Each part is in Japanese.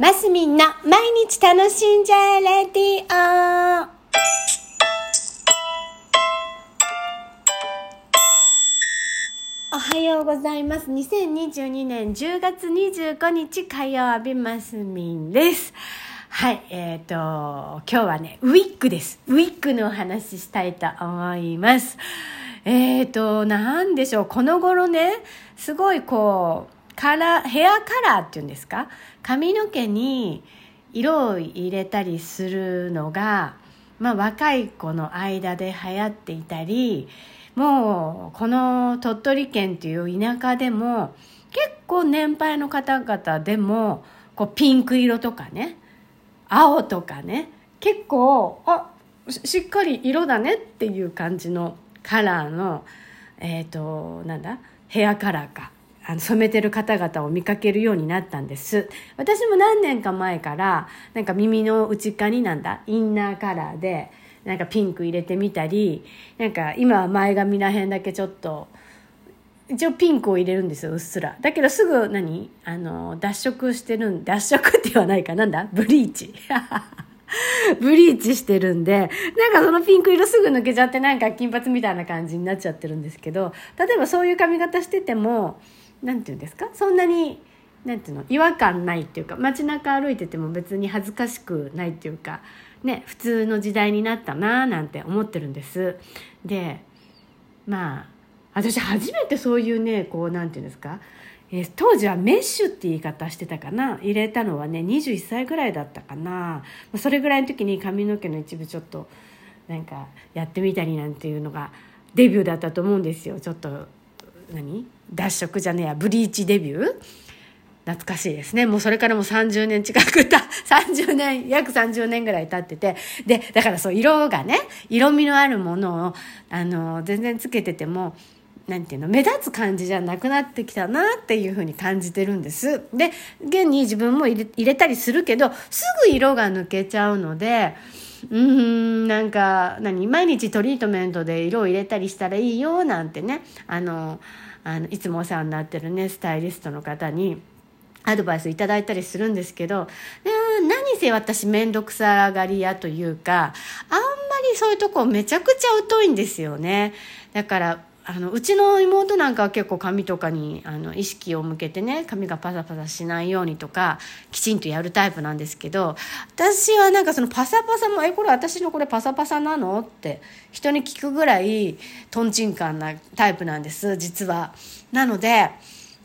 マスミンの毎日楽しんじゃえレディオおはようございます。2022年10月25日火曜日マスミンです。はい、えっ、と、今日はね、ウィッグです。ウィッグのお話ししたいと思います。えっ、と、なんでしょう、この頃ね、すごいこう、カラー、ヘアカラーっていうんですか？髪の毛に色を入れたりするのが、まあ若い子の間で流行っていたり、もうこの鳥取県という田舎でも結構年配の方々でもこうピンク色とかね青とかね結構あしっかり色だねっていう感じのカラーのえっ、となんだ？ヘアカラーか。あの染めてる方々を見かけるようになったんです。私も何年か前からなんか耳の内側になんだインナーカラーでなんかピンク入れてみたりなんか今は前髪らへんだけちょっと一応ピンクを入れるんですようっすら。だけどすぐ何？あの脱色してるん脱色って言わないかな。んだ？ブリーチ。ブリーチしてるんでなんかそのピンク色すぐ抜けちゃってなんか金髪みたいな感じになっちゃってるんですけど例えばそういう髪型しててもなんていうんですか？そんなになんていうの違和感ないっていうか街中歩いてても別に恥ずかしくないっていうかね普通の時代になったななんて思ってるんです。でまあ私初めてそういうねこうなんていうんですか、えー当時はメッシュって言い方してたかな？入れたのはね21歳ぐらいだったかな？それぐらいの時に髪の毛の一部ちょっとなんかやってみたりなんていうのがデビューだったと思うんですよ。ちょっと何？脱色じゃねえやブリーチデビュー？懐かしいですね。もうそれからもう30年近くた、30年、約30年ぐらい経ってて、で、だからそう、色がね、色味のあるものを、あの、全然つけてても、なんていうの、目立つ感じじゃなくなってきたなっていうふうに感じてるんです。で、現に自分も入れ入れたりするけど、すぐ色が抜けちゃうので、うーん、なんか、何、毎日トリートメントで色を入れたりしたらいいよ、なんてね、あの、あのいつもお世話になってるね、スタイリストの方に、アドバイスいただいたりするんですけど、うん何せ私面倒くさがり屋というか、あんまりそういうとこめちゃくちゃ疎いんですよね。だから、あのうちの妹なんかは結構髪とかにあの意識を向けてね髪がパサパサしないようにとかきちんとやるタイプなんですけど私はなんかそのパサパサも「えこれ私のこれパサパサなの?」って人に聞くぐらいとんちんかんなタイプなんです実は。なので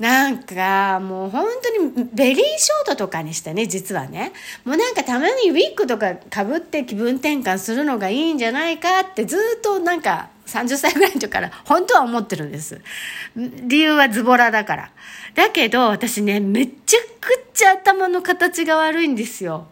なんかもう本当にベリーショートとかにしてね実はね。もうなんかたまにウィッグとかかぶって気分転換するのがいいんじゃないかってずっとなんか30歳ぐらいの時から本当は思ってるんです。理由はズボラだから。だけど私ねめちゃくちゃ頭の形が悪いんですよ。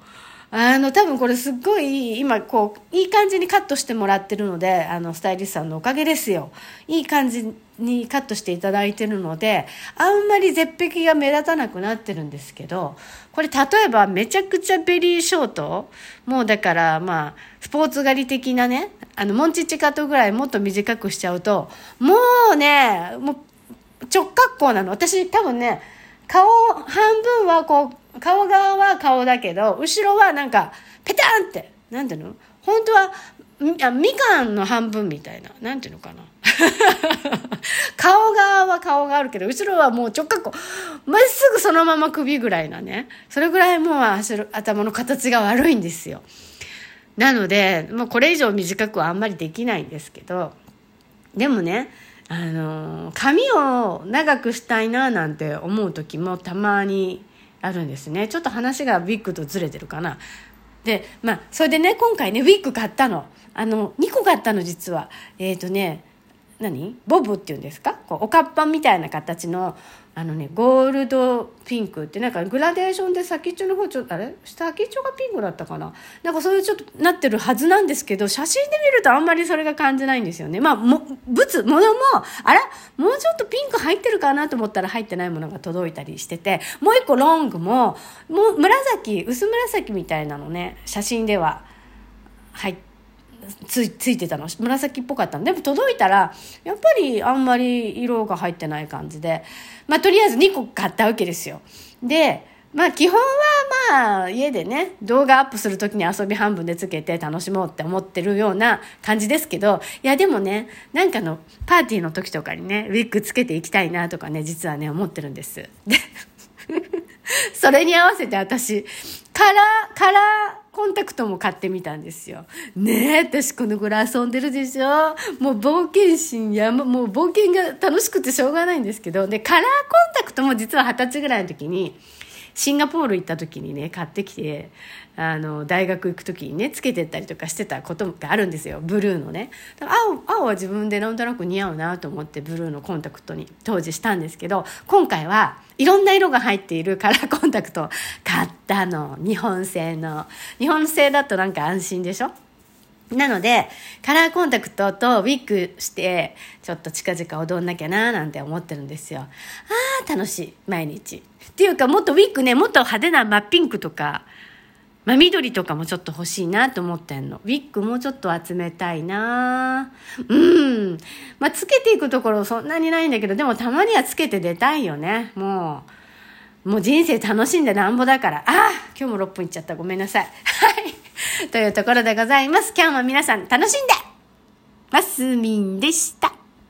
あの多分これすっごい今こういい感じにカットしてもらってるのであのスタイリストさんのおかげですよ。いい感じにカットしていただいてるのであんまり絶壁が目立たなくなってるんですけどこれ例えばめちゃくちゃベリーショートもうだからまあスポーツ狩り的なねあのモンチッチカットぐらいもっと短くしちゃうともうねもう直角行なの。私多分ね顔半分はこう顔側は顔だけど後ろはなんかペタンってなんていうの？本当はみあみかんの半分みたいななんていうのかな。顔側は顔があるけど後ろはもう直角まっすぐそのまま首ぐらいなねそれぐらいもう頭の形が悪いんですよ。なのでもうこれ以上短くはあんまりできないんですけどでもねあの髪を長くしたいななんて思う時もたまにあるんですね。ちょっと話がウィッグとずれてるかな。でまあそれでね今回ねウィッグ買ったの。あの2個買ったの実は。えっ、ー、とね何？ボブっていうんですか？こうおかっぱみたいな形のあのねゴールドピンクってなんかグラデーションで先っちょの方ちょっとあれ？先っちょがピンクだったかな？なんかそういうちょっとなってるはずなんですけど写真で見るとあんまりそれが感じないんですよね。まあも物物もあらもうちょっとピンク入ってるかなと思ったら入ってないものが届いたりしててもう一個ロングももう紫薄紫みたいなのね写真では入ってつついてたの？紫っぽかったの？でも届いたらやっぱりあんまり色が入ってない感じでまあとりあえず2個買ったわけですよ。でまあ基本はまあ家でね動画アップする時に遊び半分でつけて楽しもうって思ってるような感じですけどいやでもねなんかのパーティーの時とかにねウィッグつけていきたいなとかね実はね思ってるんです。で それに合わせて私カラーカラーコンタクトも買ってみたんですよ。ねえ、私この頃遊んでるでしょ？もう冒険心や、もう冒険が楽しくてしょうがないんですけど、で、カラーコンタクトも実は二十歳ぐらいの時に、シンガポール行った時にね買ってきてあの大学行く時にねつけてったりとかしてたことがあるんですよ。ブルーのね。青青は自分でなんとなく似合うなと思ってブルーのコンタクトに当時したんですけど今回はいろんな色が入っているカラーコンタクト買ったの。日本製の。日本製だとなんか安心でしょ？なので、カラーコンタクトとウィッグして、ちょっと近々踊んなきゃななんて思ってるんですよ。ああ、楽しい、毎日。っていうか、もっとウィッグね、もっと派手な真っピンクとか、真緑とかもちょっと欲しいなと思ってんの。ウィッグもうちょっと集めたいなうん。まあ、つけていくところそんなにないんだけど、でもたまにはつけて出たいよね。もう、もう人生楽しんでなんぼだから。ああ今日も6分いっちゃった。ごめんなさい。はい。というところでございます。今日も皆さん楽しんでますみんでした。